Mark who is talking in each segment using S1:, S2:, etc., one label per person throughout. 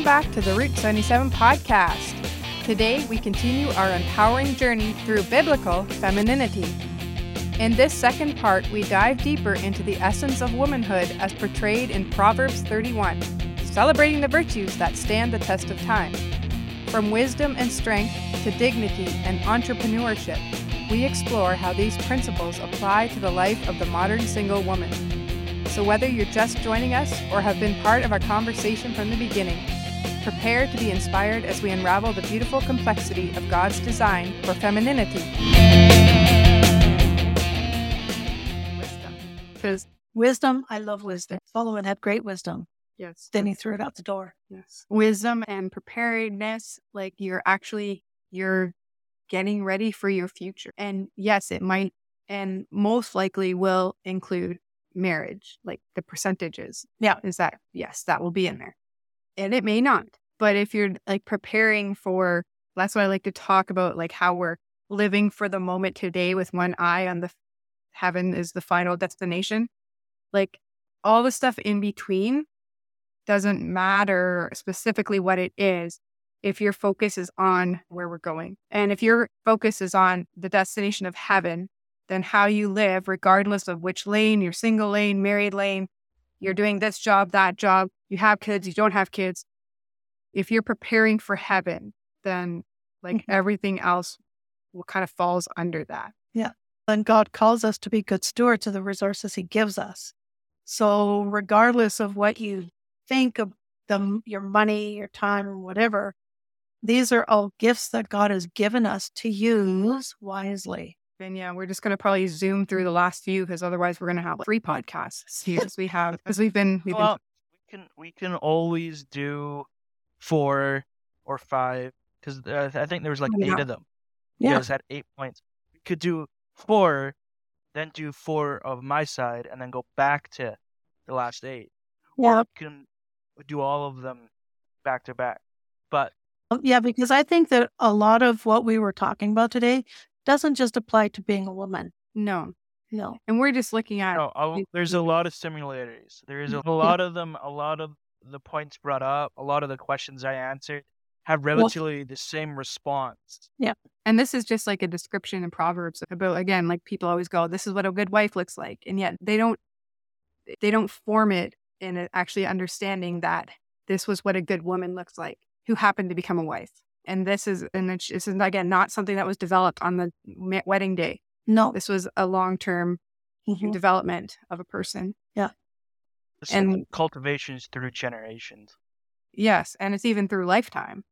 S1: Welcome back to the Route 77 podcast. Today, we continue our empowering journey through biblical femininity. In this second part, we dive deeper into the essence of womanhood as portrayed in Proverbs 31, celebrating the virtues that stand the test of time. From wisdom and strength to dignity and entrepreneurship, we explore how these principles apply to the life of the modern single woman. So, whether you're just joining us or have been part of our conversation from the beginning, prepare to be inspired as we unravel the beautiful complexity of God's design for femininity. Wisdom.
S2: Because wisdom, I love wisdom. Solomon had great wisdom.
S1: Yes.
S2: Then he threw it out the door.
S1: Yes. Wisdom and preparedness, like you're actually you're getting ready for your future. And yes, it might and most likely will include marriage, like the percentages.
S2: Yeah.
S1: Is that yes, that will be in there. And it may not. But if you're like preparing for that's why I like to talk about like how we're living for the moment today with one eye on the heaven is the final destination. Like all the stuff in between doesn't matter specifically what it is if your focus is on where we're going. And if your focus is on the destination of heaven, then how you live, regardless of which lane, you're single lane, married lane, you're doing this job, that job, you have kids, you don't have kids. If you're preparing for heaven, then like
S2: Mhm.
S1: everything else will kind of falls under that. Yeah.
S2: And God calls us to be good stewards of the resources he gives us. So, regardless of what you think of them, your money, your time, or whatever, these are all gifts that God has given us to use wisely.
S1: And yeah, we're just going to probably zoom through the last few because otherwise we're going to have like three podcasts here as we have because we've been we've
S3: well, we can we can always do four or five because uh, I think there was like
S1: Yeah.
S3: eight of them.
S2: Yeah.
S3: You guys had eight points. We could do four, then do four of my side, and then go back to the last eight.
S2: Yeah.
S3: We can do all of them back to back. But
S2: Yeah, because I think that a lot of what we were talking about today doesn't just apply to being a woman.
S1: no,
S2: No.
S1: and we're just looking at
S3: no, I'll- there's a lot of similarities. There is a lot of them. A lot of the points brought up, a lot of the questions I answered have relatively the same response. Yeah.
S1: And this is just like a description in Proverbs about again, like people always go, "This is what a good wife looks like," and yet they don't, they don't form it in actually understanding that this was what a good woman looks like who happened to become a wife. And this is, and it's, this is again not something that was developed on the wedding day.
S2: No.
S1: This was a long term
S2: Mhm.
S1: development of a person.
S3: This
S1: And-
S3: cultivations through generations.
S1: Yes, and it's even through lifetime.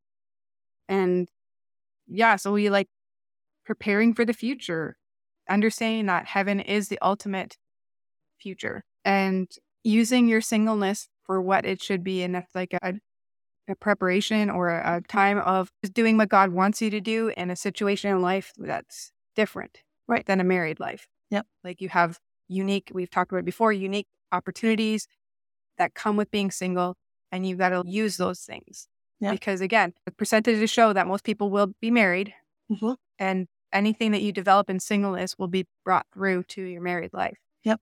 S1: And yeah, so we like preparing for the future, understanding that heaven is the ultimate future and using your singleness for what it should be and it's like a, a preparation or a, a time of just doing what God wants you to do in a situation in life that's different
S2: Right.
S1: than a married life.
S2: Yep.
S1: Like you have unique, we've talked about it before, unique opportunities that come with being single and you've got to use those things.
S2: Yeah.
S1: Because again, the percentages show that most people will be married
S2: Mhm.
S1: and anything that you develop in singleness will be brought through to your married life. Yep.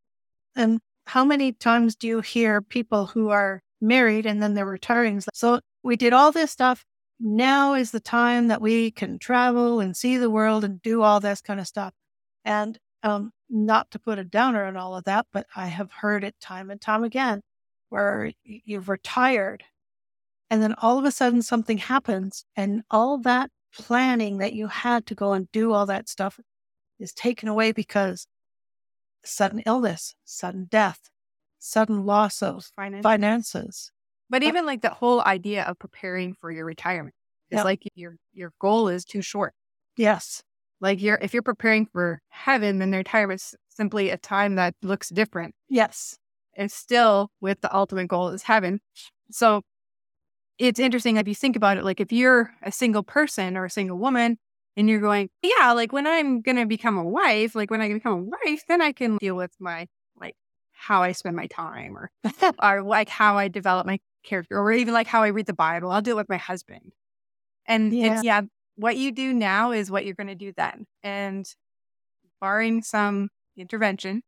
S2: And how many times do you hear people who are married and then they're retiring? So we did all this stuff. Now is the time that we can travel and see the world and do all this kind of stuff. And um, not to put a downer on all of that, but I have heard it time and time again where you've retired and then all of a sudden something happens and all that planning that you had to go and do all that stuff is taken away because sudden illness, sudden death, sudden loss of
S1: Finance.
S2: finances.
S1: But even like the whole idea of preparing for your retirement. It's
S2: Yeah.
S1: like your your goal is too short.
S2: Yes.
S1: Like you're if you're preparing for heaven, then the retirement's simply a time that looks different.
S2: Yes.
S1: and still with the ultimate goal is heaven. So it's interesting if you think about it, like if you're a single person or a single woman and you're going, yeah, like when I'm going to become a wife, like when I become a wife, then I can deal with my, like how I spend my time or, or like how I develop my character or even like how I read the Bible. I'll do it with my husband. And it's, yeah, what you do now is what you're going to do then. And barring some intervention,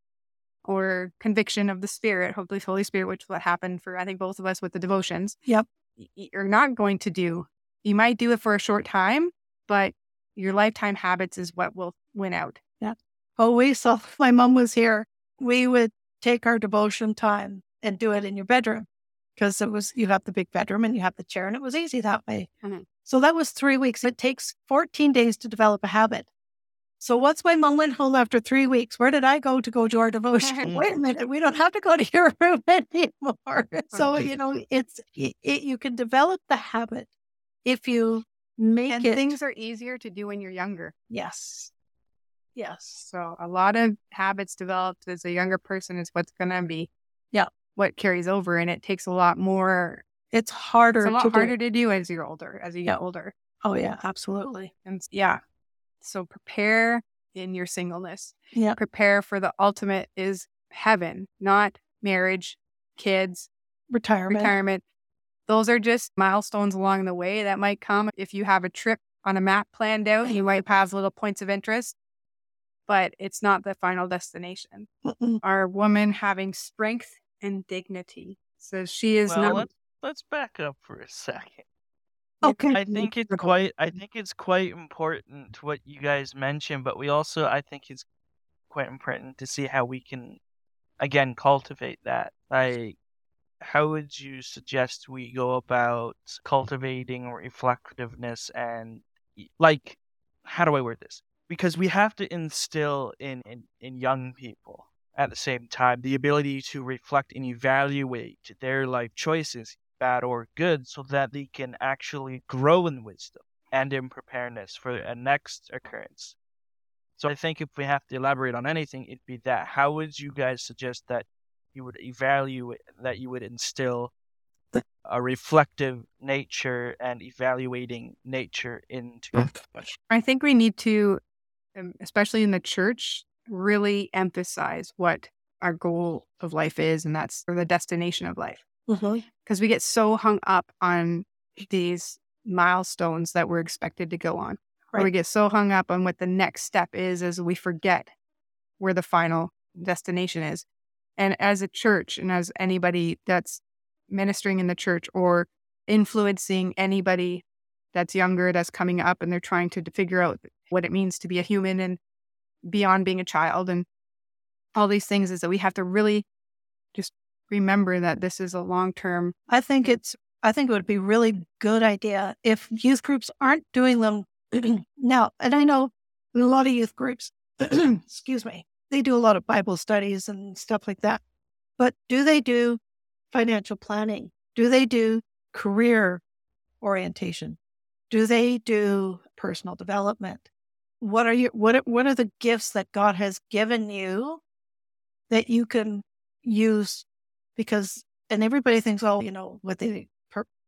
S1: or conviction of the spirit, hopefully Holy Spirit, which is what happened for I think both of us with the devotions.
S2: Yep.
S1: you're not going to do. You might do it for a short time, but your lifetime habits is what will win out.
S2: Yeah. Oh, we saw my mom was here. We would take our devotion time and do it in your bedroom because it was you have the big bedroom and you have the chair and it was easy that way. Mm-hmm. So that was three weeks. It takes 14 days to develop a habit. So once my mom went home after three weeks, where did I go to go to our devotion? Wait a minute, we don't have to go to your room anymore. So you know, it's it, you can develop the habit if you make
S1: and
S2: it.
S1: Things are easier to do when you're younger.
S2: Yes. Yes.
S1: So a lot of habits developed as a younger person is what's going to be,
S2: yeah,
S1: what carries over, and it takes a lot more.
S2: It's harder.
S1: It's a lot
S2: to
S1: harder
S2: do.
S1: to do as you're older, as you
S2: yeah.
S1: get older.
S2: Oh yeah, absolutely.
S1: And yeah, so prepare in your singleness.
S2: Yeah.
S1: Prepare for the ultimate is heaven, not marriage, kids,
S2: retirement.
S1: Retirement. Those are just milestones along the way that might come. If you have a trip on a map planned out, you might have little points of interest, but it's not the final destination.
S2: Mm-mm.
S1: Our woman having strength and dignity. So she is
S3: well,
S1: not.
S3: Let's, back up for a second.
S2: Okay.
S3: I think it's quite I think it's quite important what you guys mentioned, but we also I think it's quite important to see how we can again cultivate that. Like how would you suggest we go about cultivating reflectiveness and like how do I word this? Because we have to instill in, in, in young people at the same time the ability to reflect and evaluate their life choices bad or good, so that they can actually grow in wisdom and in preparedness for a next occurrence. So I think if we have to elaborate on anything, it'd be that. How would you guys suggest that you would evaluate, that you would instill a reflective nature and evaluating nature into?
S1: I think we need to, um, especially in the church, really emphasize what our goal of life is, and that's or the destination of life because
S2: mm-hmm.
S1: we get so hung up on these milestones that we're expected to go on. Right. Or we get so hung up on what the next step is as we forget where the final destination is. And as a church and as anybody that's ministering in the church or influencing anybody that's younger that's coming up and they're trying to, to figure out what it means to be a human and beyond being a child and all these things is that we have to really just remember that this is a long term.
S2: I think it's, I think it would be really good idea if youth groups aren't doing them now. And I know a lot of youth groups, excuse me, they do a lot of Bible studies and stuff like that. But do they do financial planning? Do they do career orientation? Do they do personal development? What are your what what are the gifts that God has given you that you can use because and everybody thinks, oh, you know, what they,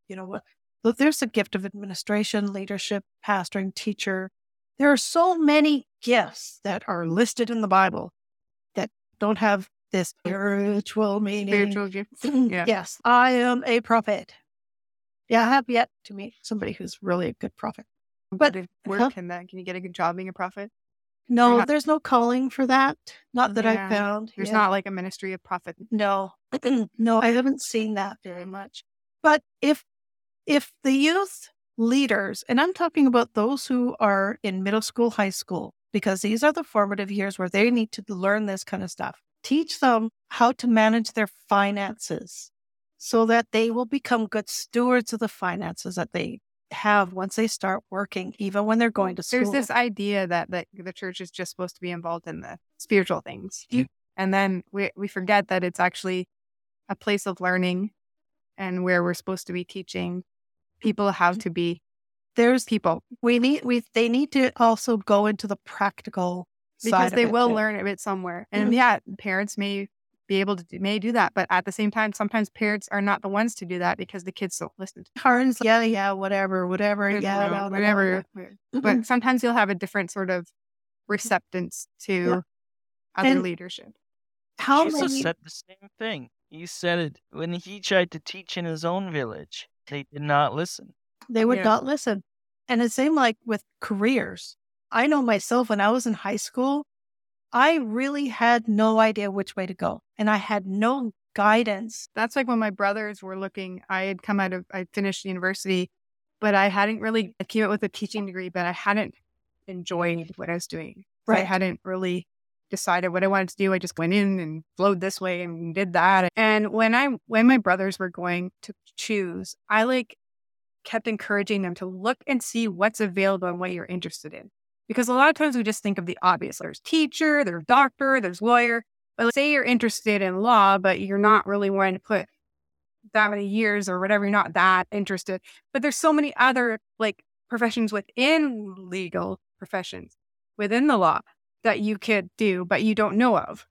S2: you know, what. There's a gift of administration, leadership, pastoring, teacher. There are so many gifts that are listed in the Bible that don't have this spiritual meaning.
S1: Spiritual gifts. Mm, yeah.
S2: yes, I am a prophet. Yeah, I have yet to meet somebody who's really a good prophet.
S1: But where huh? can that? Can you get a good job being a prophet?
S2: No, not, there's no calling for that. Not that yeah, I found.
S1: There's yeah. not like a ministry of prophet.
S2: No, no, I haven't seen that very much. But if if the youth leaders, and I'm talking about those who are in middle school, high school, because these are the formative years where they need to learn this kind of stuff. Teach them how to manage their finances so that they will become good stewards of the finances that they have once they start working, even when they're going to school.
S1: There's this idea that, that the church is just supposed to be involved in the spiritual things. And then we, we forget that it's actually a place of learning and where we're supposed to be teaching people how to be there's people
S2: we need we they need to also go into the practical
S1: because they
S2: it,
S1: will learn it somewhere and mm-hmm. yeah parents may be able to do, may do that but at the same time sometimes parents are not the ones to do that because the kids don't listen to
S2: parents yeah yeah whatever whatever yeah no,
S1: whatever mm-hmm. but sometimes you'll have a different sort of receptance to yeah. other and leadership
S3: how Jesus many... said the same thing he said it when he tried to teach in his own village they did not listen.
S2: They would yeah. not listen. And it seemed like with careers, I know myself when I was in high school, I really had no idea which way to go. And I had no guidance.
S1: That's like when my brothers were looking, I had come out of, I finished university, but I hadn't really, I came out with a teaching degree, but I hadn't enjoyed what I was doing. So I hadn't really decided what I wanted to do. I just went in and flowed this way and did that. And when I, when my brothers were going to choose, I like kept encouraging them to look and see what's available and what you're interested in. Because a lot of times we just think of the obvious. There's teacher, there's doctor, there's lawyer. But let's say you're interested in law, but you're not really wanting to put that many years or whatever, you're not that interested. But there's so many other like professions within legal professions, within the law that you could do, but you don't know of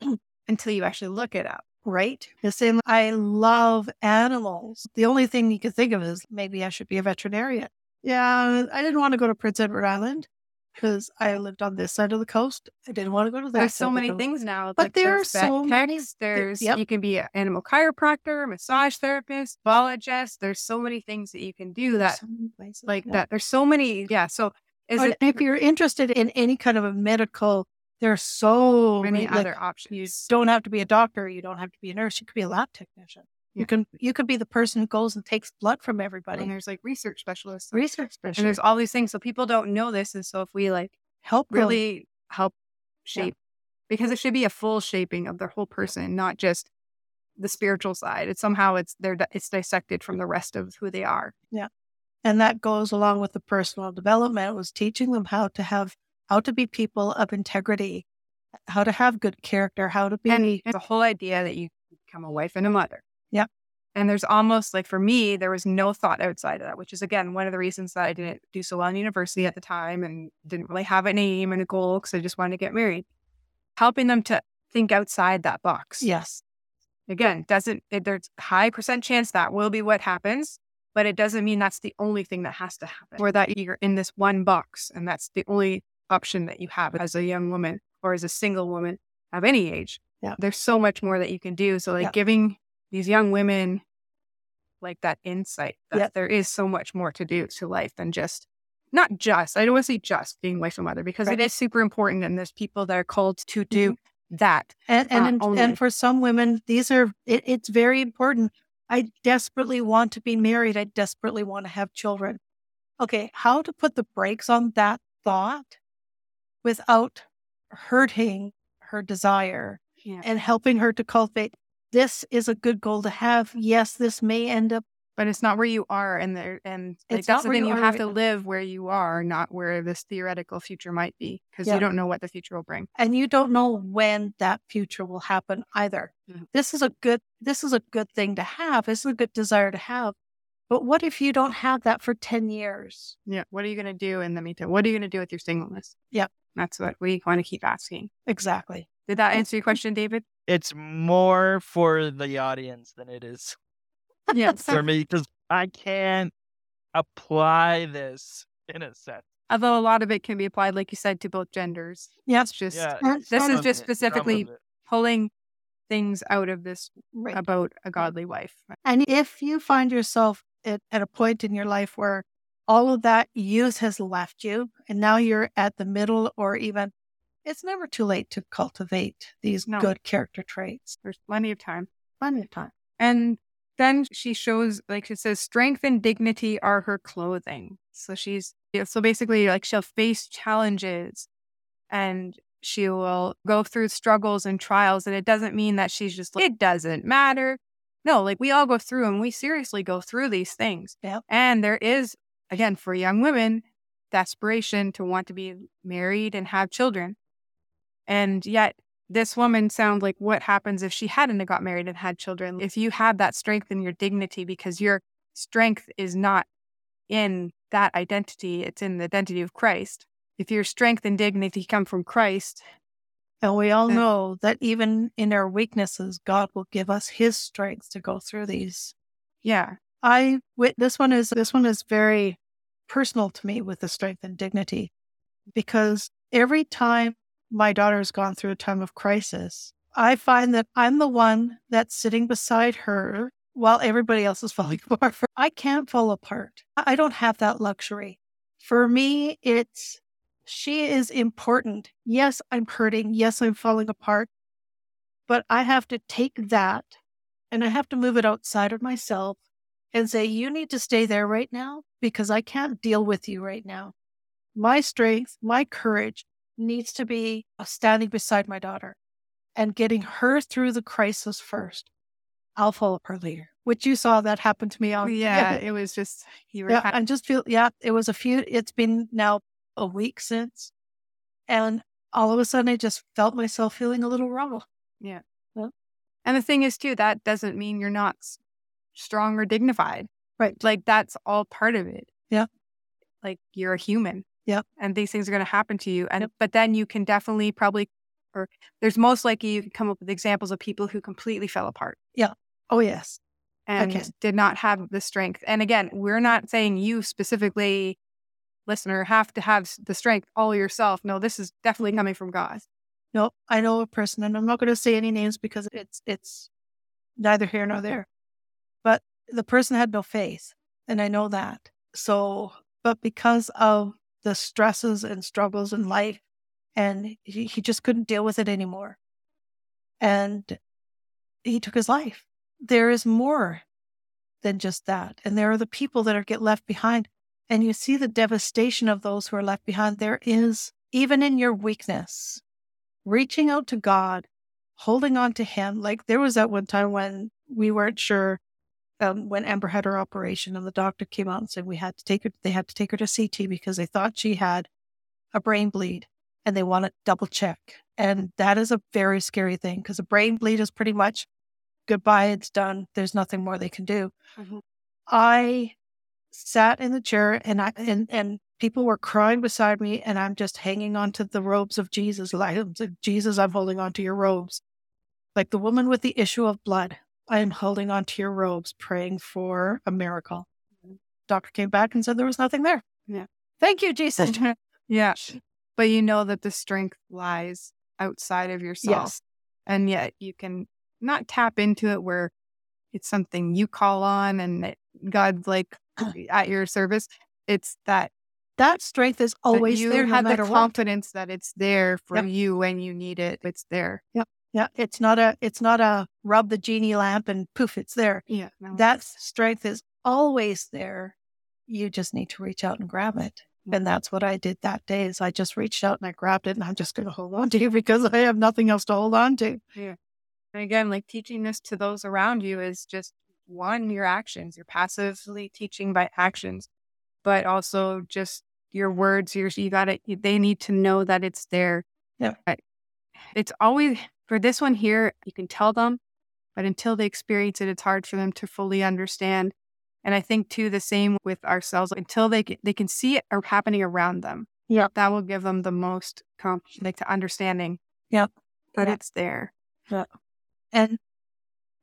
S1: until you actually look it up.
S2: Right. The same. I love animals. The only thing you can think of is maybe I should be a veterinarian. Yeah, I didn't want to go to Prince Edward Island because I lived on this side of the coast. I didn't want to go to that.
S1: There's so
S2: the
S1: many things now.
S2: But
S1: like
S2: there are so many-
S1: There's
S2: yep.
S1: you can be an animal chiropractor, massage therapist, biologist. There's so many things that you can do that
S2: So places,
S1: like
S2: yeah.
S1: that. There's so many. Yeah. So is it
S2: if you're interested in any kind of a medical, there are so
S1: many
S2: many like,
S1: other options?
S2: You don't have to be a doctor. You don't have to be a nurse. You could be a lab technician.
S1: Yeah.
S2: You can you could be the person who goes and takes blood from everybody.
S1: and there's like research specialists.
S2: Research
S1: specialists,
S2: and
S1: there's all these things. So people don't know this. And so if we like
S2: help
S1: really help
S2: Yeah.
S1: shape, because it should be a full shaping of their whole person, not just the spiritual side. It's somehow it's they're it's dissected from the rest of who they are.
S2: Yeah, and that goes along with the personal development. It was teaching them how to have how to be people of integrity, how to have good character, how to be
S1: And the whole idea that you become a wife and a mother. And there's almost like for me, there was no thought outside of that, which is again one of the reasons that I didn't do so well in university at the time and didn't really have an aim and a goal because I just wanted to get married. Helping them to think outside that box.
S2: yes,
S1: Again, doesn't it, there's high percent chance that will be what happens, but it doesn't mean that's the only thing that has to happen or that you're in this one box and that's the only option that you have as a young woman or as a single woman of any age.
S2: Yeah.
S1: There's so much more that you can do. So like
S2: Yeah.
S1: giving these young women like that insight that
S2: Yeah.
S1: there is so much more to do to life than just not just, I don't want to say just being wife and mother because
S2: Right.
S1: it is super important and there's people that are called to do mm-hmm. that.
S2: and and and for some women, these are it, it's very important. I desperately want to be married. I desperately want to have children. Okay, how to put the brakes on that thought without hurting her desire
S1: Yeah.
S2: and helping her to cultivate. This is a good goal to have. Yes, this may end up
S1: but it's not where you are and there and like,
S2: It's
S1: that's
S2: not
S1: the thing
S2: you
S1: you have
S2: right
S1: to
S2: now.
S1: live where you are not where this theoretical future might be because
S2: Yeah.
S1: you don't know what the future will bring
S2: and you don't know when that future will happen either.
S1: Mhm.
S2: This is a good this is a good thing to have. This is a good desire to have. But what if you don't have that for 10 years?
S1: yeah what are you going to do in the meantime what are you going to do with your singleness
S2: Yeah.
S1: that's what we want to keep asking
S2: Exactly.
S1: did that answer your question david
S3: It's more for the audience than it is
S1: yeah
S3: for me because I can't apply this in a sense.
S1: although a lot of it can be applied like you said to both genders
S2: Yep.
S1: it's just
S3: Yeah,
S2: And-
S1: this is just
S3: it-
S1: specifically pulling things out of this
S2: Right.
S1: about a godly wife
S2: And if you find yourself at, at a point in your life where all of that youth has left you and now you're at the middle or even it's never too late to cultivate these
S1: No.
S2: good character traits.
S1: there's plenty of time
S2: Plenty of time.
S1: And then she shows, like she says, strength and dignity are her clothing. So she's, yeah, so basically, like she'll face challenges and she will go through struggles and trials. And it doesn't mean that she's just like, it doesn't matter. No, like we all go through and we seriously go through these things.
S2: Yep.
S1: And there is, again, for young women, desperation to want to be married and have children. And yet, this woman sounds like what happens if she hadn't have got married and had children. If you have that strength in your dignity, because your strength is not in that identity, it's in the identity of Christ. If your strength and dignity come from Christ,
S2: And we all know that even in our weaknesses, God will give us his strength to go through these.
S1: yeah,
S2: I this one is this one is very personal to me with the strength and dignity because every time my daughter's gone through a time of crisis, I find that I'm the one that's sitting beside her while everybody else is falling apart. I can't fall apart. I don't have that luxury. For me, it's she is important. Yes, I'm hurting. Yes, I'm falling apart. But I have to take that and I have to move it outside of myself and say, you need to stay there right now because I can't deal with you right now. My strength, my courage needs to be uh, standing beside my daughter and getting her through the crisis first. I'll follow her later. Which you saw that happen to me. On,
S1: yeah, it was just you were.
S2: Yeah,
S1: kind
S2: I just feel. Yeah, it was a few. It's been now a week since, and all of a sudden, I just felt myself feeling a little raw.
S1: Yeah.
S2: Yeah.
S1: And the thing is, too, that doesn't mean you're not strong or dignified.
S2: Right.
S1: Like that's all part of it.
S2: Yeah.
S1: Like you're a human.
S2: Yep.
S1: And these things are going to happen to you. And but then you can definitely probably, or there's most likely you can come up with examples of people who completely fell apart Yeah.
S2: Oh yes,
S1: and
S2: Okay.
S1: did not have the strength. And again, we're not saying you specifically, listener, have to have the strength all yourself. No, this is definitely mm-hmm. coming from God.
S2: no, I know a person, and I'm not going to say any names because it's it's neither here nor there. But the person had no faith, and I know that. So, but because of the stresses and struggles in life, and he, he just couldn't deal with it anymore, and he took his life. There is more than just that, and there are the people that are get left behind, and you see the devastation of those who are left behind. There is even in your weakness, reaching out to God, holding on to Him. Like there was that one time when we weren't sure um, when Amber had her operation, and the doctor came out and said we had to take her. They had to take her to CT because they thought she had a brain bleed, and they want to double check. And that is a very scary thing because a brain bleed is pretty much goodbye. It's done. There's nothing more they can do.
S1: Mhm.
S2: I sat in the chair and I and and people were crying beside me and I'm just hanging onto the robes of Jesus. Like Jesus, I'm holding on to your robes. Like the woman with the issue of blood. I am holding on to your robes, praying for a miracle. Mm-hmm. Doctor came back and said there was nothing there.
S1: Yeah.
S2: Thank you, Jesus.
S1: yeah. But you know that the strength lies outside of yourself.
S2: Yes.
S1: And yet you can not tap into it where it's something you call on and that God's like at your service. It's that,
S2: That strength is always
S1: you
S2: there, You
S1: have the
S2: matter what.
S1: confidence that it's there for
S2: Yep.
S1: you when you need it. It's there.
S2: Yeah, it's not a it's not a rub the genie lamp and poof, it's there.
S1: Yeah. no,
S2: That strength is always there. You just need to reach out and grab it. Mm. And that's what I did that day is I just reached out and I grabbed it and I'm just going to hold on to you because I have nothing else to hold on to. Yeah.
S1: And again, like teaching this to those around you is just one, your actions. You're passively teaching by actions, but also just your words. Your, you got it. they need to know that it's there.
S2: Yeah.
S1: It's always, for this one here, you can tell them, but until they experience it, it's hard for them to fully understand. And I think too, the same with ourselves, until they can, they can see it happening around them.
S2: Yeah.
S1: That will give them the most, comp- like, to understanding.
S2: Yep.
S1: That
S2: Yeah.
S1: it's there.
S2: Yeah, And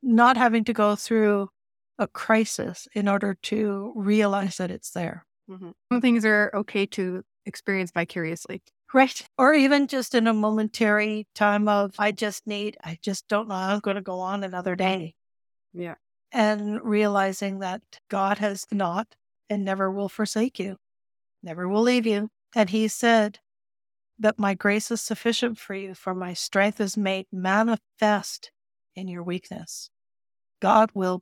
S2: not having to go through a crisis in order to realize that it's there. Mm-hmm.
S1: Some things are okay to experience vicariously.
S2: Right. Or even just in a momentary time of, I just need, I just don't know how I'm going to go on another day.
S1: Yeah.
S2: And realizing that God has not and never will forsake you, never will leave you. And He said that my grace is sufficient for you, for my strength is made manifest in your weakness. God will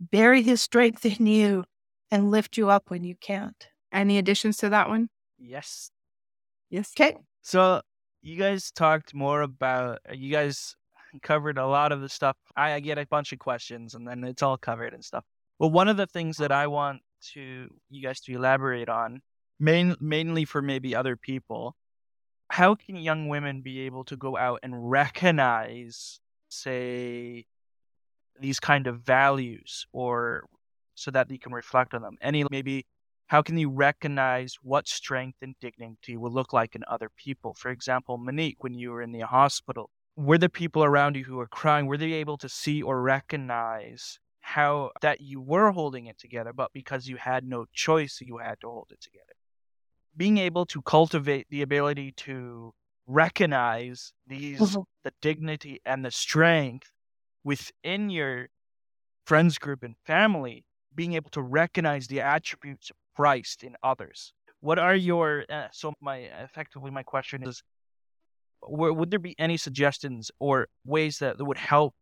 S2: bury His strength in you and lift you up when you can't.
S1: Any additions to that one?
S3: Yes.
S1: Yes.
S2: Okay.
S3: So you guys talked more about you guys covered a lot of the stuff. I I get a bunch of questions and then it's all covered and stuff. Well, one of the things that I want to you guys to elaborate on, main, mainly for maybe other people, how can young women be able to go out and recognize, say, these kind of values, or so that they can reflect on them? Any maybe how can you recognize what strength and dignity will look like in other people? For example, Monique, when you were in the hospital, were the people around you who were crying, were they able to see or recognize how that you were holding it together, but because you had no choice, you had to hold it together? Being able to cultivate the ability to recognize these
S2: Mhm.
S3: the dignity and the strength within your friends group and family being able to recognize the attributes of Christ in others. What are your uh, so my effectively my question is would there be any suggestions or ways that would help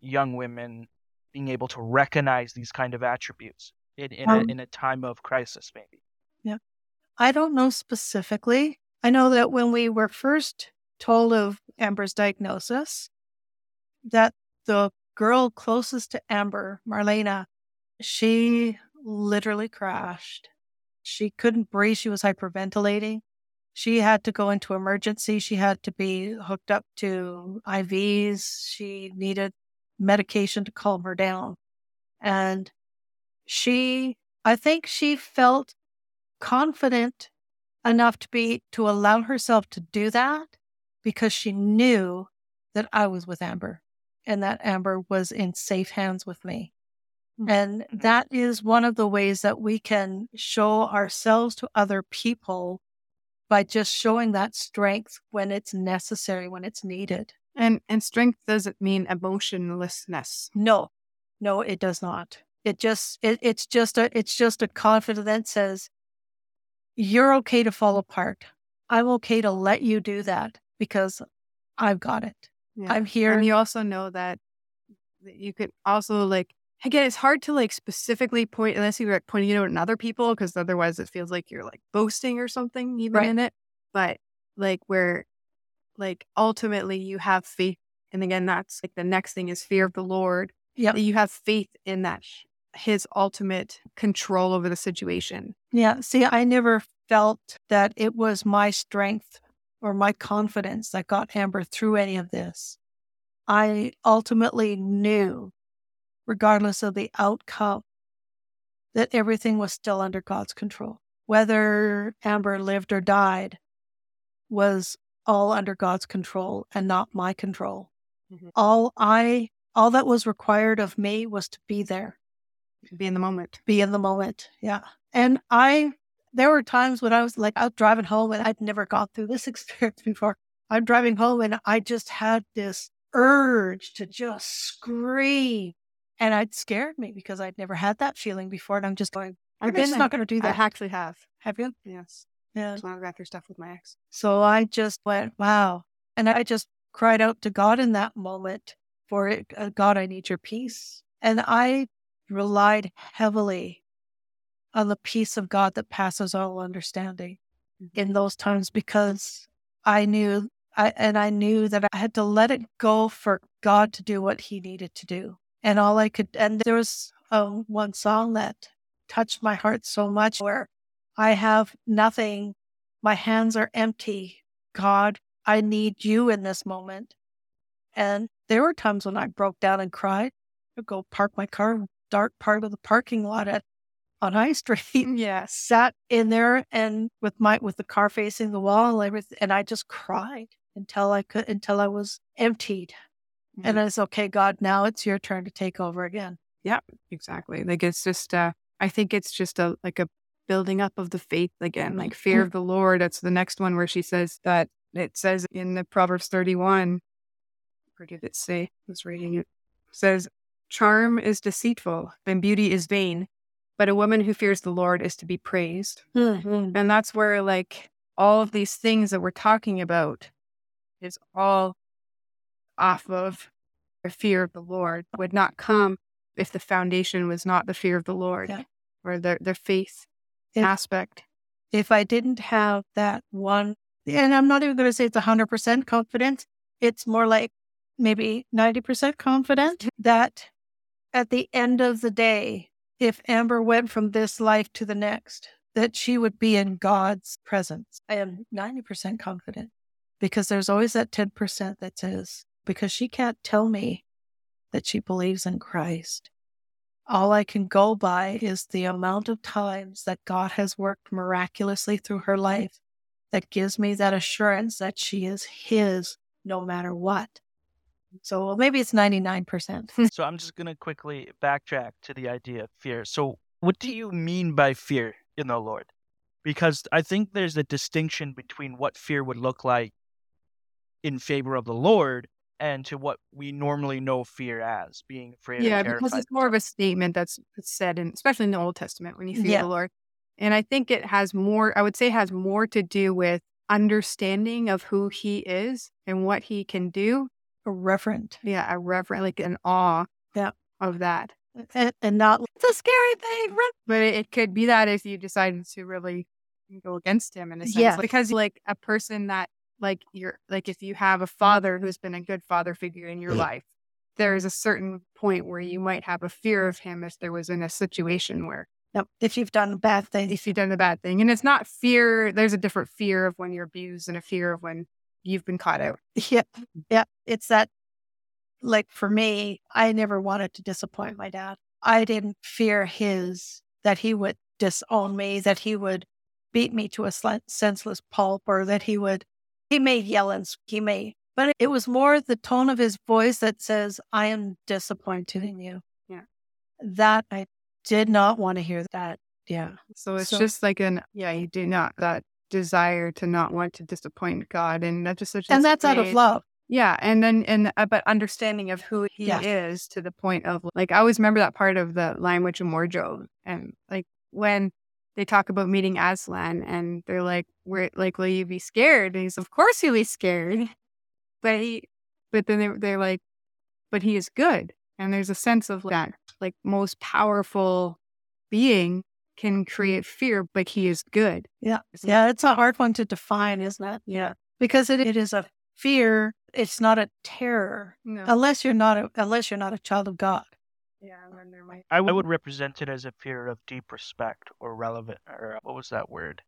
S3: young women being able to recognize these kind of attributes in, in,
S2: Um,
S3: a, in a time of crisis, maybe.
S2: Yeah i don't know specifically. I know that when we were first told of Amber's diagnosis, that the girl closest to Amber, Marlena, she literally crashed. She couldn't breathe. She was hyperventilating. She had to go into emergency. She had to be hooked up to IVs. She needed medication to calm her down. And she, I think she felt confident enough to be to allow herself to do that because she knew that I was with Amber and that Amber was in safe hands with me.
S1: Mhm.
S2: And that is one of the ways that we can show ourselves to other people by just showing that strength when it's necessary, when it's needed.
S1: And and strength doesn't mean emotionlessness.
S2: No, no, it does not. It just it, it's just a it's just a confidence that says you're okay to fall apart. I'm okay to let you do that because I've got it.
S1: Yeah.
S2: I'm here.
S1: And you also know that you could also like again, it's hard to like specifically point unless you're like pointing it out in other people because otherwise it feels like you're like boasting or something even
S2: Right.
S1: in it. But like where like ultimately you have faith, and again that's like the next thing is fear of the Lord. Yeah, you have faith in that His ultimate control over the situation.
S2: Yeah. See, I never felt that it was my strength or my confidence that got Amber through any of this. I ultimately knew, regardless of the outcome, that everything was still under God's control. Whether Amber lived or died was all under God's control and not my control.
S1: Mhm.
S2: All I, all that was required of me was to be there
S1: Be in the moment.
S2: be in the moment. Yeah. And I, there were times when I was like out driving home and I'd never gone through this experience before. I'm driving home and I just had this urge to just scream. And it scared me because I'd never had that feeling before. And I'm just going,
S1: I've
S2: I'm
S1: been
S2: just not going to do that.
S1: I actually have.
S2: Have you?
S1: Yes.
S2: Yeah.
S1: As long as I got through stuff with my ex.
S2: So I just went, wow. And I just cried out to God in that moment for it. uh, God, I need your peace. And I relied heavily on the peace of God that passes all understanding in those times because I knew I and I knew that I had to let it go for God to do what he needed to do. And all I could and there was um, one song that touched my heart so much where I have nothing my hands are empty. God, I need you in this moment. And there were times when I broke down and cried. I'd go park my car in a dark part of the parking lot at on High Street.
S1: Yes.
S2: Sat in there and with my with the car facing the wall and everything, and I just cried until I could until I was emptied. And it's okay, God. Now it's your turn to take over again.
S1: Yeah, exactly. Like it's just uh I think it's just a like a building up of the faith again, like fear of the Lord. That's the next one where she says that it says in the Proverbs 31, where did it say? I was reading it. says, Charm is deceitful and beauty is vain, but a woman who fears the Lord is to be praised.
S2: Mm-hmm.
S1: And that's where like all of these things that we're talking about is all off of the fear of the Lord would not come if the foundation was not the fear of the Lord
S2: Yeah.
S1: or their their faith
S2: If-
S1: aspect.
S2: if I didn't have that one, and I'm not even going to say it's 100% confidence, it's more like maybe 90% confident that at the end of the day, if Amber went from this life to the next, that she would be in God's presence. I am 90% confident because there's always that 10% that says, because she can't tell me that she believes in Christ. All I can go by is the amount of times that God has worked miraculously through her life that gives me that assurance that she is His no matter what. So well, maybe it's 99%.
S3: So I'm just gonna quickly backtrack to the idea of fear. So what do you mean by fear in the Lord? Because I think there's a distinction between what fear would look like in favor of the Lord and to what we normally know fear as being afraid
S1: Yeah, because it's more of a statement that's that's said in especially in the Old Testament when you fear
S2: Yeah.
S1: the Lord. And I think it has more I would say has more to do with understanding of who he is and what he can do.
S2: A reverent.
S1: Yeah, a reverent like an awe.
S2: Yeah.
S1: of that.
S2: and, and not it's a scary thing. Run.
S1: But it, it could be that if you decided to really go against him in a sense.
S2: Yeah.
S1: Because like a person that like you're like if you have a father who's been a good father figure in your mm-hmm. life, there is a certain point where you might have a fear of him if there was in a situation where
S2: No, if you've done a bad thing
S1: if you've done a bad thing. And it's not fear, there's a different fear of when you're abused and a fear of when you've been caught out.
S2: yeah, yeah, it's that. Like for me, I never wanted to disappoint my dad. I didn't fear his that he would disown me, that he would beat me to a slen- senseless pulp, or that he would. He may yell and he may, but it was more the tone of his voice that says, "I am disappointed in you."
S1: Yeah.
S2: that I did not want to hear. That yeah,
S1: So it's
S2: So-
S1: just like an yeah, you do not that desire to not want to disappoint God, and that's just such.
S2: and that's out of love.
S1: Yeah, and then and uh, but understanding of who he
S2: Yes.
S1: is to the point of like I always remember that part of the language of Morjo, and like when they talk about meeting Aslan, and they're like, "We're like, will you be scared?" And he's, "Of course he'll be scared," but he, but then they, they're like, "But he is good," and there's a sense of like, that like most powerful being can mm. create fear, but he is good.
S2: Yeah. Yeah, it's a hard one to define, isn't it?
S1: Yeah.
S2: Because it, it is a fear. It's not a terror,
S1: No.
S2: unless you're not a, unless you're not a child of God.
S1: Yeah, and then there might.
S3: I would, represent it as a fear of deep respect or relevant, or uh, what was that word?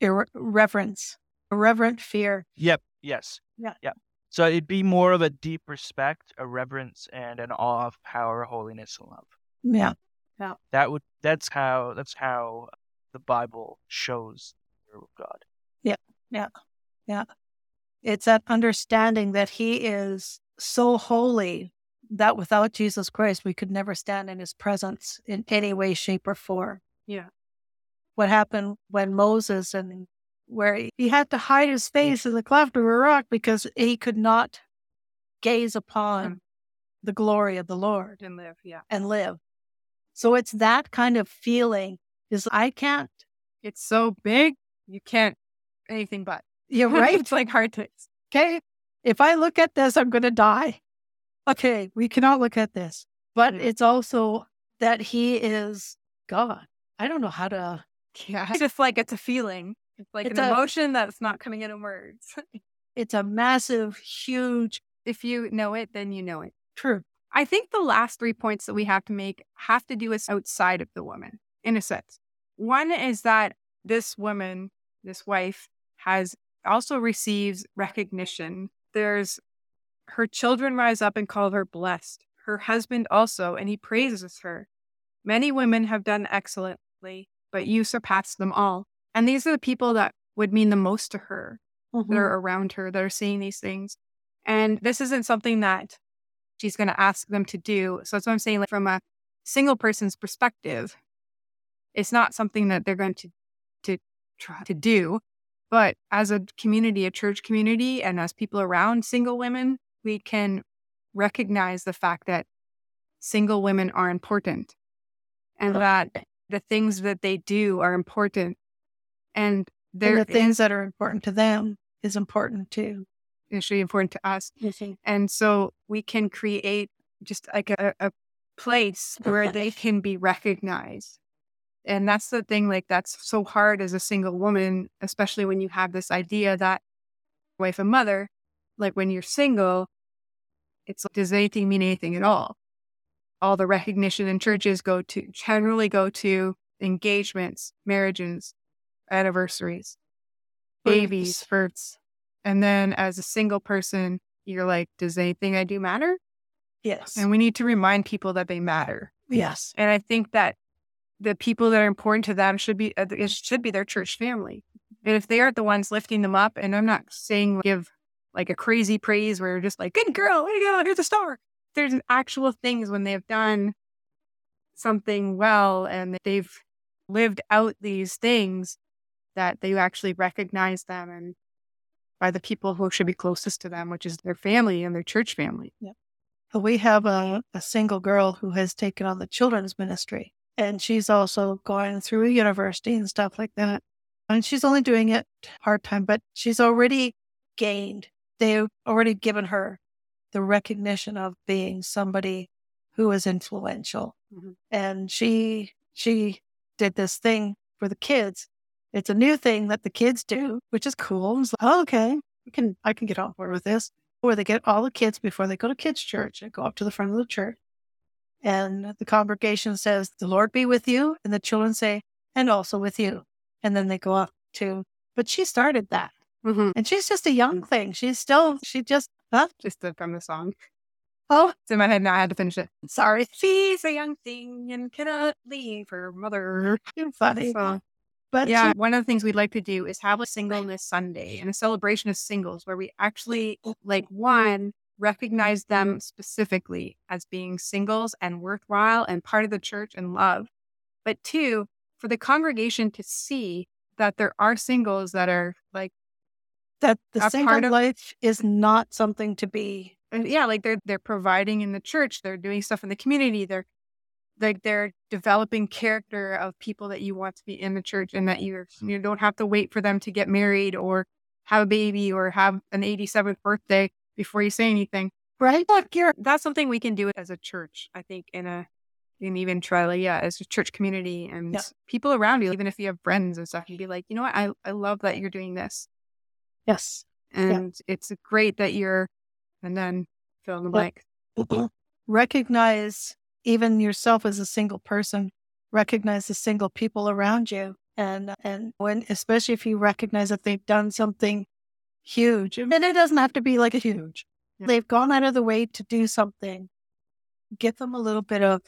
S2: Irre- reverence, irreverent fear.
S3: Yep. Yes.
S2: Yeah.
S3: Yep. So it'd be more of a deep respect, a reverence, and an awe of power, holiness, and love.
S2: Yeah. Yeah.
S3: That would. That's how. That's how the Bible shows the fear of God. Yeah. Yeah. Yeah.
S2: It's that understanding that He is so holy that without Jesus Christ, we could never stand in His presence in any way, shape, or form.
S1: Yeah.
S2: What happened when Moses and where he- he had to hide his face in the cleft of a rock because he could not gaze upon
S1: Mm.
S2: the glory of the Lord
S1: and live. Yeah.
S2: and live. So it's that kind of feeling is I can't.
S1: It's so big, you can't anything but.
S2: You're right.
S1: it's like hard to.
S2: Okay. If I look at this, I'm going to die. Okay. We cannot look at this. But
S1: Yeah.
S2: it's also that he is God. I don't know how to.
S1: Yeah. It's just like it's a feeling. It's like
S2: It's
S1: an
S2: a-
S1: emotion that's not coming in words.
S2: It's a massive, huge
S1: if you know it, then you know it.
S2: True.
S1: I think the last three points that we have to make have to do with outside of the woman, in a sense. One is that this woman, this wife, has also receives recognition. There's her children rise up and call her blessed. Her husband also, and he praises her. Many women have done excellently, but you surpass them all. And these are the people that would mean the most to her that mm-hmm. are around her that are seeing these things. And this isn't something that she's going to ask them to do. So that's what I'm saying. Like from a single person's perspective, it's not something that they're going to to try to do. But as a community, a church community, and as people around single women, we can recognize the fact that single women are important and that the things that they do are important. And
S2: and the things that are important to them is important too.
S1: actually important to us. And so we can create just like a, a place where they can be recognized. And that's the thing, like, that's so hard as a single woman, especially when you have this idea that wife and mother, like when you're single, it's like, does anything mean anything at all? All the recognition in churches go to generally go to engagements, marriages, anniversaries, babies, births. And then as a single person, you're like, does anything I do matter?
S2: Yes.
S1: And we need to remind people that they matter.
S2: yes.
S1: And I think that the people that are important to them should be uh, it should be their church family. And if they aren't the ones lifting them up, and I'm not saying give like a crazy praise where you're just like, good girl, way to go, here's a star. There's actual things when they've done something well and they've lived out these things that they actually recognize them and by the people who should be closest to them, which is their family and their church family.
S2: But we have a, a single girl who has taken on the children's ministry, and she's also going through university and stuff like that. And she's only doing it part time, but she's already gained, they've already given her the recognition of being somebody who is influential.
S1: Mhm.
S2: And she she did this thing for the kids. It's a new thing that the kids do, which is cool. It's like, oh, okay, we can I can get on board with this. Where they get all the kids before they go to kids' church and go up to the front of the church. And the congregation says, The Lord be with you. And the children say, and also with you. And then they go up to but she started that.
S1: Mhm.
S2: And she's just a young thing. She's still she just huh?
S1: Just from the song.
S2: Oh,
S1: It's in my head now. I had to finish it. Sorry. She's a young thing and cannot leave her mother.
S2: you're funny.
S1: So,
S2: But
S1: yeah,
S2: she-
S1: one of the things we'd like to do is have a singleness Sunday and a celebration of singles where we actually, like, one, recognize them specifically as being singles and worthwhile and part of the church and love. But two, for the congregation to see that there are singles that are like,
S2: that the
S1: a part of-
S2: life is not something to be
S1: yeah, like they're they're providing in the church, they're doing stuff in the community, they're like they're developing character of people that you want to be in the church and that you're hmm. you don't have to wait for them to get married or have a baby or have an 87th birthday before you say anything.
S2: right.
S1: Look, you're, that's something we can do as a church, I think, in a in even try yeah, as a church community and
S2: Yeah.
S1: people around you, even if you have friends and stuff, you'd be like, you know what, I, I love that you're doing this.
S2: Yes.
S1: And it's great that you're and then fill in the
S2: Yeah.
S1: blank.
S2: Recognize even yourself as a single person. Recognize the single people around you, and and when especially if you recognize that they've done something huge, and it doesn't have to be like a huge.
S1: Yeah.
S2: They've gone out of the way to do something. Give them a little bit of.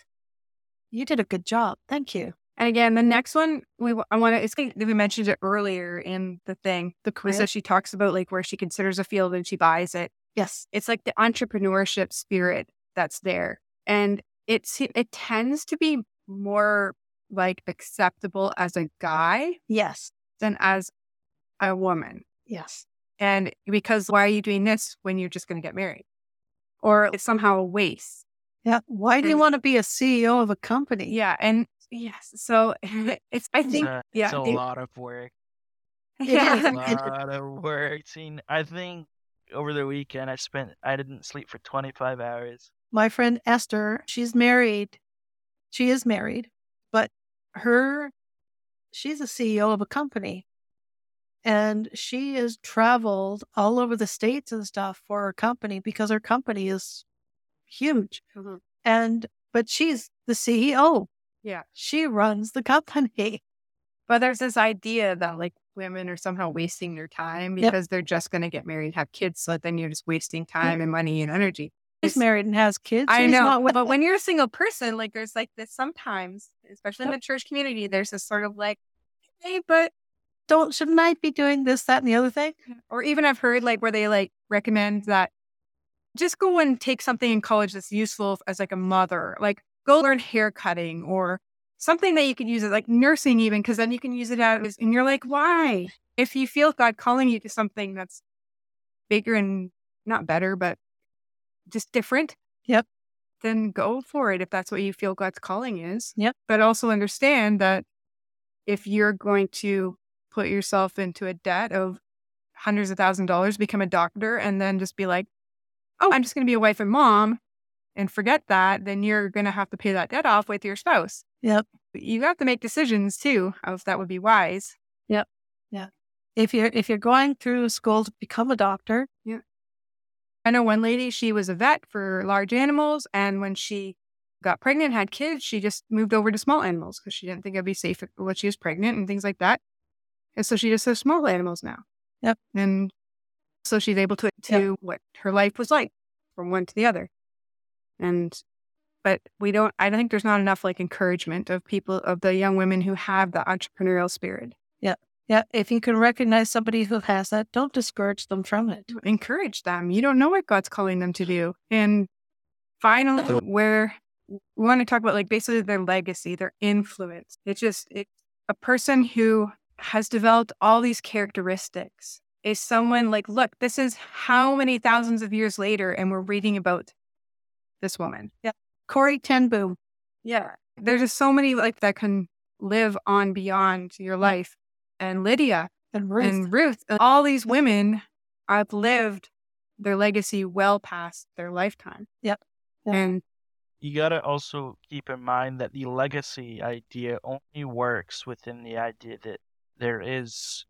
S2: You did a good job. Thank you.
S1: And again, the next one we I want to. It's like we mentioned it earlier in the thing.
S2: The career.
S1: that she talks about like where she considers a field and she buys it.
S2: yes.
S1: It's like the entrepreneurship spirit that's there, and it's it tends to be more like acceptable as a guy
S2: Yes.
S1: than as a woman.
S2: Yes.
S1: And because why are you doing this when you're just going to get married, or it's somehow a waste?
S2: Yeah. Why do you want to be a CEO of a company?
S1: Yeah, and yes, so it's I think
S3: a,
S1: yeah,
S3: it's a
S1: the-
S3: lot of work.
S1: Yeah.
S2: is.
S3: A lot of work. Seen, I think over the weekend I spent. I didn't sleep for 25 hours.
S2: my friend Esther, she's married. She is married, but her, she's a CEO of a company. And she has traveled all over the states and stuff for her company because her company is huge.
S1: Mhm.
S2: And, but she's the CEO.
S1: Yeah.
S2: She runs the company.
S1: But there's this idea that like women are somehow wasting their time
S2: Yep.
S1: because they're just going to get married, have kids. So then you're just wasting time and money and energy.
S2: She's married and has kids.
S1: I know, but when you're a single person, like there's like this sometimes, especially in the church community, there's this sort of like, hey, but
S2: don't, shouldn't I be doing this, that, and the other thing?
S1: or even I've heard like where they like recommend that just go and take something in college that's useful as like a mother, like go learn hair cutting or something that you could use it like nursing even because then you can use it as and you're like why if you feel God calling you to something that's bigger and not better but just different
S2: Yep.
S1: then go for it if that's what you feel God's calling is
S2: Yep.
S1: but also understand that if you're going to put yourself into a debt of hundreds of thousand dollars, become a doctor, and then just be like, oh, I'm just going to be a wife and mom and forget that, then you're going to have to pay that debt off with your spouse.
S2: Yep.
S1: You have to make decisions too of that would be wise. Yep. Yeah.
S2: If you're, if you're going through school to become a doctor, Yeah.
S1: I know one lady, she was a vet for large animals. And when she got pregnant, had kids, she just moved over to small animals because she didn't think it'd be safe when she was pregnant and things like that. And so she just has small animals now.
S2: Yep.
S1: And so she's able to, to what her life was like from one to the other. And, but we don't, I don't think there's not enough like encouragement of people, of the young women who have the entrepreneurial spirit.
S2: Yeah. Yeah, if you can recognize somebody who has that, don't discourage them from it.
S1: encourage them. You don't know what God's calling them to do. And finally, where we want to talk about like basically their legacy, their influence. It's just it, a person who has developed all these characteristics is someone like, look, this is how many thousands of years later, and we're reading about this woman.
S2: Yeah. Corrie ten Boom.
S1: Yeah. There's just so many like that can live on beyond your life. And Lydia,
S2: and Ruth.
S1: and Ruth, and all these women have lived their legacy well past their lifetime.
S2: Yep. Yeah.
S1: And
S3: you gotta also keep in mind that the legacy idea only works within the idea that there is,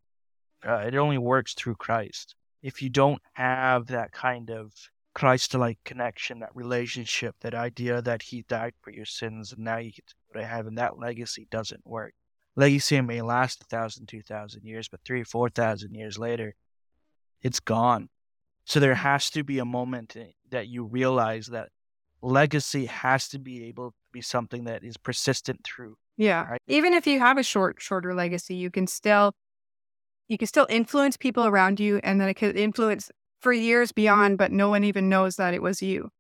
S3: uh, it only works through Christ. If you don't have that kind of Christ like connection, that relationship, that idea that He died for your sins and now you get to go to heaven, that legacy doesn't work. Legacy may last a thousand, two thousand years, but three, four thousand years later, it's gone. So there has to be a moment eh, that you realize that legacy has to be able to be something that is persistent through.
S1: Yeah. Right? Even if you have a short, shorter legacy, you can still you can still influence people around you and then it could influence for years beyond, but no one even knows that it was you.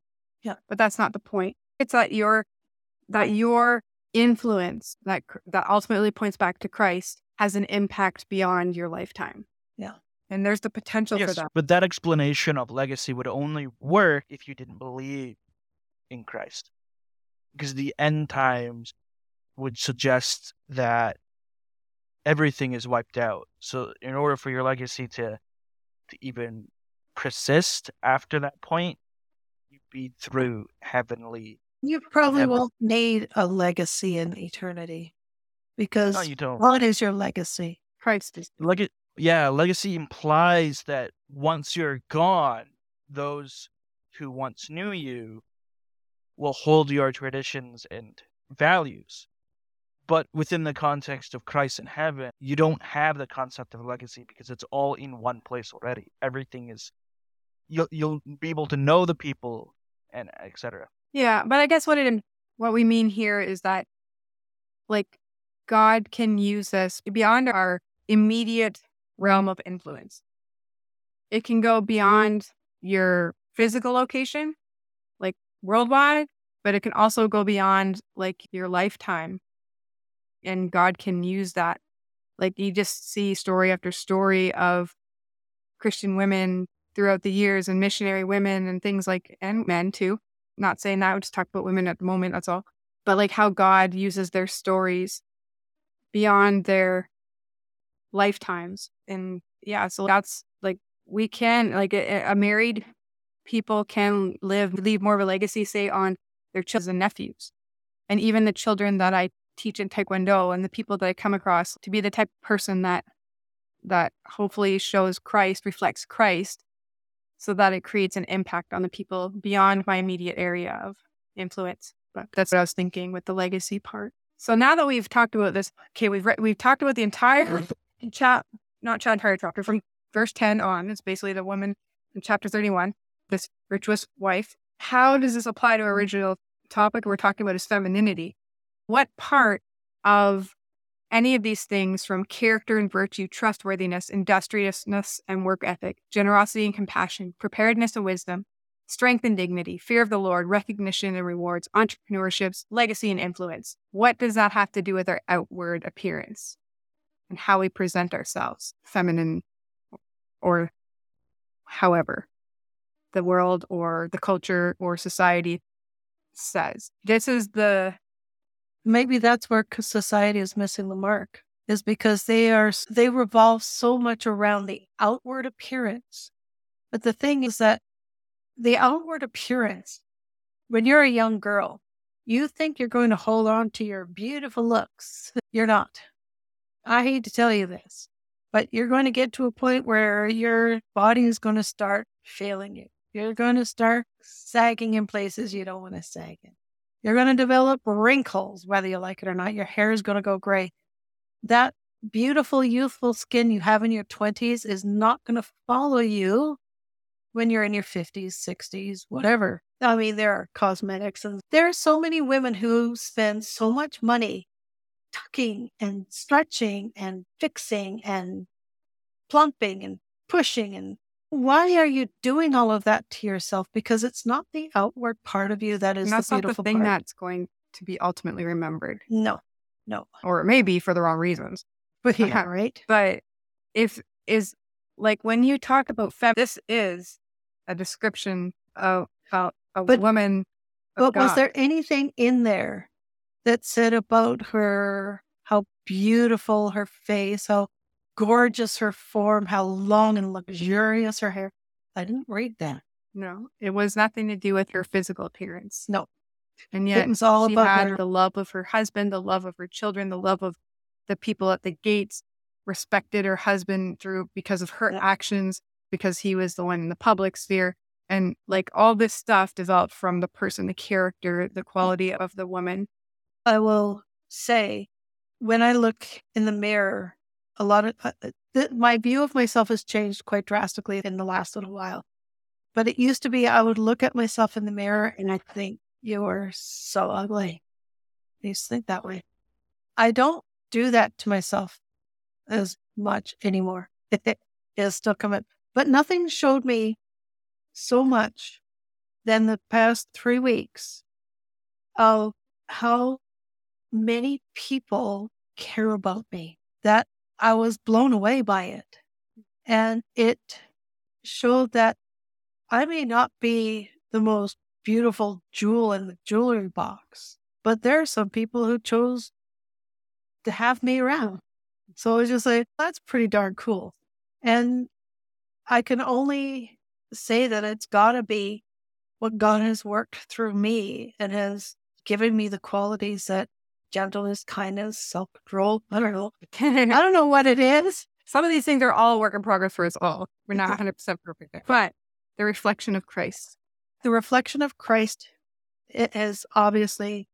S2: Yeah.
S1: But that's not the point. It's that your that your influence that that ultimately points back to Christ has an impact beyond your lifetime.
S2: Yeah.
S1: And there's the potential
S3: yes,
S1: for that.
S3: But that explanation of legacy would only work if you didn't believe in Christ. Because the end times would suggest that everything is wiped out. So in order for your legacy to to even persist after that point, you'd be through heavenly.
S2: You probably heaven. won't need a legacy in eternity because
S3: no, you don't.
S2: what is your legacy?
S1: Christ is.
S3: Leg- yeah, legacy implies that once you're gone, those who once knew you will hold your traditions and values. But within the context of Christ in heaven, you don't have the concept of legacy because it's all in one place already. Everything is you'll you'll be able to know the people and etc.
S1: Yeah, but I guess what it what we mean here is that like God can use us beyond our immediate realm of influence. It can go beyond your physical location, like worldwide, but it can also go beyond like your lifetime and God can use that. Like you just see story after story of Christian women throughout the years and missionary women and things like, and men too. Not saying that, we just talk about women at the moment, that's all. But like how God uses their stories beyond their lifetimes. And yeah, so that's like, we can, like a, a married people can live, leave more of a legacy, say, on their children and nephews. And even the children that I teach in Taekwondo and the people that I come across to be the type of person that that hopefully shows Christ, reflects Christ, so that it creates an impact on the people beyond my immediate area of influence. But that's what I was thinking with the legacy part. So now that we've talked about this, okay, we've re- we've talked about the entire chat, not chat entire chapter from verse ten on. It's basically the woman in chapter thirty-one, this virtuous wife. How does this apply to our original topic we're talking about is femininity? What part of any of these things from character and virtue, trustworthiness, industriousness and work ethic, generosity and compassion, preparedness and wisdom, strength and dignity, fear of the Lord, recognition and rewards, entrepreneurships, legacy and influence. What does that have to do with our outward appearance and how we present ourselves, feminine or however the world or the culture or society says? This is the
S2: maybe that's where society is missing the mark is because they are they revolve so much around the outward appearance. But the thing is that the outward appearance when you're a young girl you think you're going to hold on to your beautiful looks. You're not. I hate to tell you this but you're going to get to a point where your body is going to start failing you. You're going to start sagging in places you don't want to sag in you're going to develop wrinkles, whether you like it or not. Your hair is going to go gray. That beautiful, youthful skin you have in your 20s is not going to follow you when you're in your 50s, 60s, whatever. I mean, there are cosmetics, and there are so many women who spend so much money tucking and stretching and fixing and plumping and pushing and why are you doing all of that to yourself? Because it's not the outward part of you that is
S1: and that's
S2: the
S1: not the thing
S2: part.
S1: that's going to be ultimately remembered.
S2: No, no,
S1: or it may be for the wrong reasons.
S2: But yeah, right.
S1: But if is like when you talk about fem, this is a description of about a
S2: but,
S1: woman.
S2: But
S1: God.
S2: was there anything in there that said about her how beautiful her face, how gorgeous her form, how long and luxurious her hair. I didn't read that.
S1: No, it was nothing to do with her physical appearance.
S2: No.
S1: And yet
S2: It's all
S1: she
S2: about
S1: had
S2: her.
S1: the love of her husband, the love of her children, the love of the people at the gates, respected her husband through because of her
S2: Yeah.
S1: actions, because he was the one in the public sphere. And like all this stuff developed from the person, the character, the mm. quality of the woman.
S2: I will say, when I look in the mirror, a lot of uh, th- my view of myself has changed quite drastically in the last little while. But it used to be I would look at myself in the mirror and I think you are so ugly. I used to think that way. I don't do that to myself as much anymore. It is still coming, but nothing showed me so much than the past three weeks of how many people care about me that I was blown away by it. And it showed that I may not be the most beautiful jewel in the jewelry box, but there are some people who chose to have me around. So I was just like, that's pretty darn cool. And I can only say that it's got to be what God has worked through me and has given me the qualities that gentleness, kindness, self control. I don't know. I don't know what it is.
S1: Some of these things are all work in progress for us all. We're not 100% perfect there, but the reflection of Christ.
S2: The reflection of Christ, it is obviously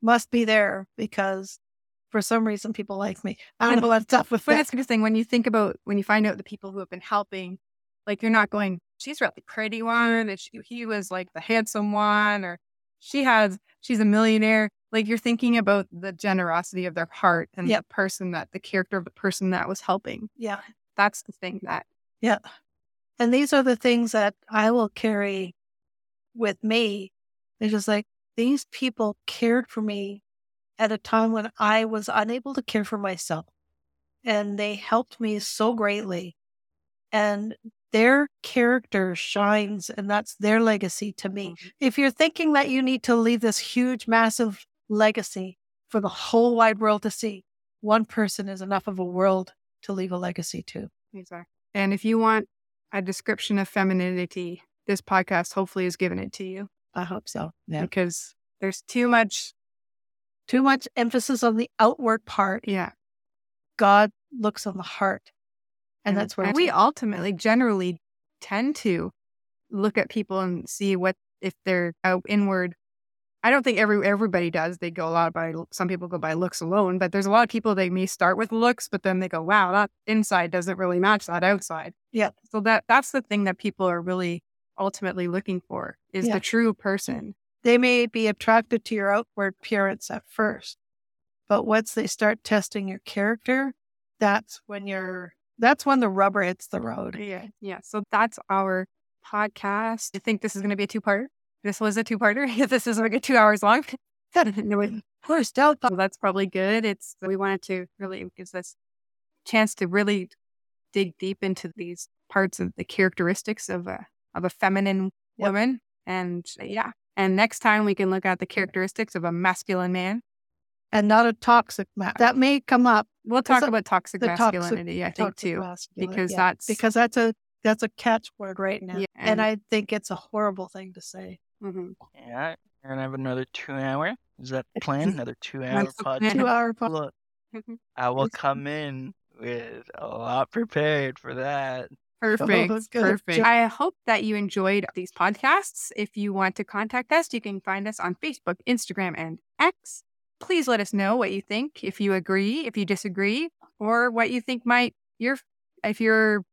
S2: must be there because for some reason people like me. I don't know what's up with
S1: But
S2: that.
S1: that's the thing when you think about when you find out the people who have been helping, like you're not going, she's really pretty one, and she, he was like the handsome one, or she has she's a millionaire. Like you're thinking about the generosity of their heart and
S2: Yep.
S1: the person that the character of the person that was helping.
S2: Yeah.
S1: That's the thing that
S2: Yeah. And these are the things that I will carry with me. It's just like these people cared for me at a time when I was unable to care for myself. And they helped me so greatly. And their character shines, and that's their legacy to me. Mm-hmm. If you're thinking that you need to leave this huge, massive legacy for the whole wide world to see, one person is enough of a world to leave a legacy to.
S1: Exactly. And if you want a description of femininity, this podcast hopefully has given it to you
S2: I hope so. Yeah.
S1: because there's too much.
S2: Too much emphasis on the outward part.
S1: Yeah.
S2: God looks on the heart. And that's where
S1: we ultimately generally tend to look at people and see what if they're out inward. I don't think every everybody does. They go a lot by some people go by looks alone, but there's a lot of people they may start with looks, but then they go, "Wow, that inside doesn't really match that outside."
S2: Yeah.
S1: So that that's the thing that people are really ultimately looking for is
S2: Yeah.
S1: the true person.
S2: they may be attracted to your outward appearance at first. But once they start testing your character, that's when you're that's when the rubber hits the road.
S1: Yeah. Yeah. So that's our podcast. I think this is going to be a two part. This was a two parter. this is like a two hours long.
S2: We're still
S1: So that's probably good. It's we wanted to really gives us chance to really dig deep into these parts of the characteristics of a of a feminine
S2: Yep.
S1: woman. And yeah. And next time we can look at the characteristics of a masculine man.
S2: and not a toxic man. That may come up.
S1: We'll talk about toxic
S2: the toxic-
S1: masculinity, I think too. because
S2: yeah.
S1: that's-
S2: because that's a that's a catchword right now.
S1: Yeah,
S2: and,
S1: and-
S2: I think it's a horrible thing to say.
S1: Mhm.
S3: Yeah, we're gonna have another two hour. Is that the plan? Another two hour
S1: That's the
S3: podcast.
S2: Two hour po-
S3: Look,
S1: Mhm.
S3: I will come in with a lot prepared for that.
S1: Perfect.
S2: good.
S1: Perfect. I hope that you enjoyed these podcasts. If you want to contact us, you can find us on Facebook, Instagram, and X. Please let us know what you think, if you agree, if you disagree, or what you think might your if your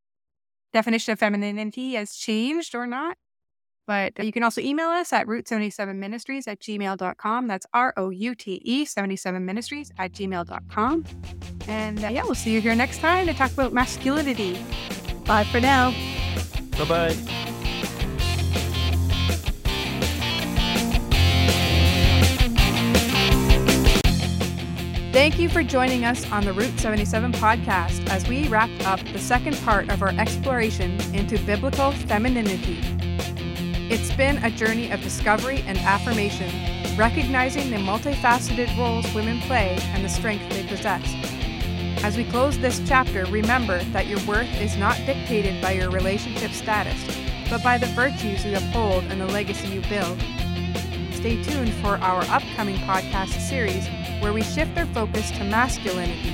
S1: definition of femininity has changed or not. But you can also email us at route77ministries at gmail.com. That's R O U T E 77 ministries at gmail.com. And uh, yeah, we'll see you here next time to talk about masculinity.
S2: Bye for now.
S3: Bye bye.
S1: Thank you for joining us on the Route 77 podcast as we wrap up the second part of our exploration into biblical femininity. It's been a journey of discovery and affirmation, recognizing the multifaceted roles women play and the strength they possess. As we close this chapter, remember that your worth is not dictated by your relationship status, but by the virtues you uphold and the legacy you build. stay tuned for our upcoming podcast series where we shift our focus to masculinity,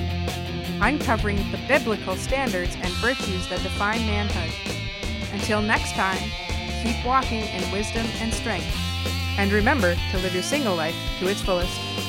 S1: uncovering the biblical standards and virtues that define manhood. Until next time, keep walking in wisdom and strength. And remember to live your single life to its fullest.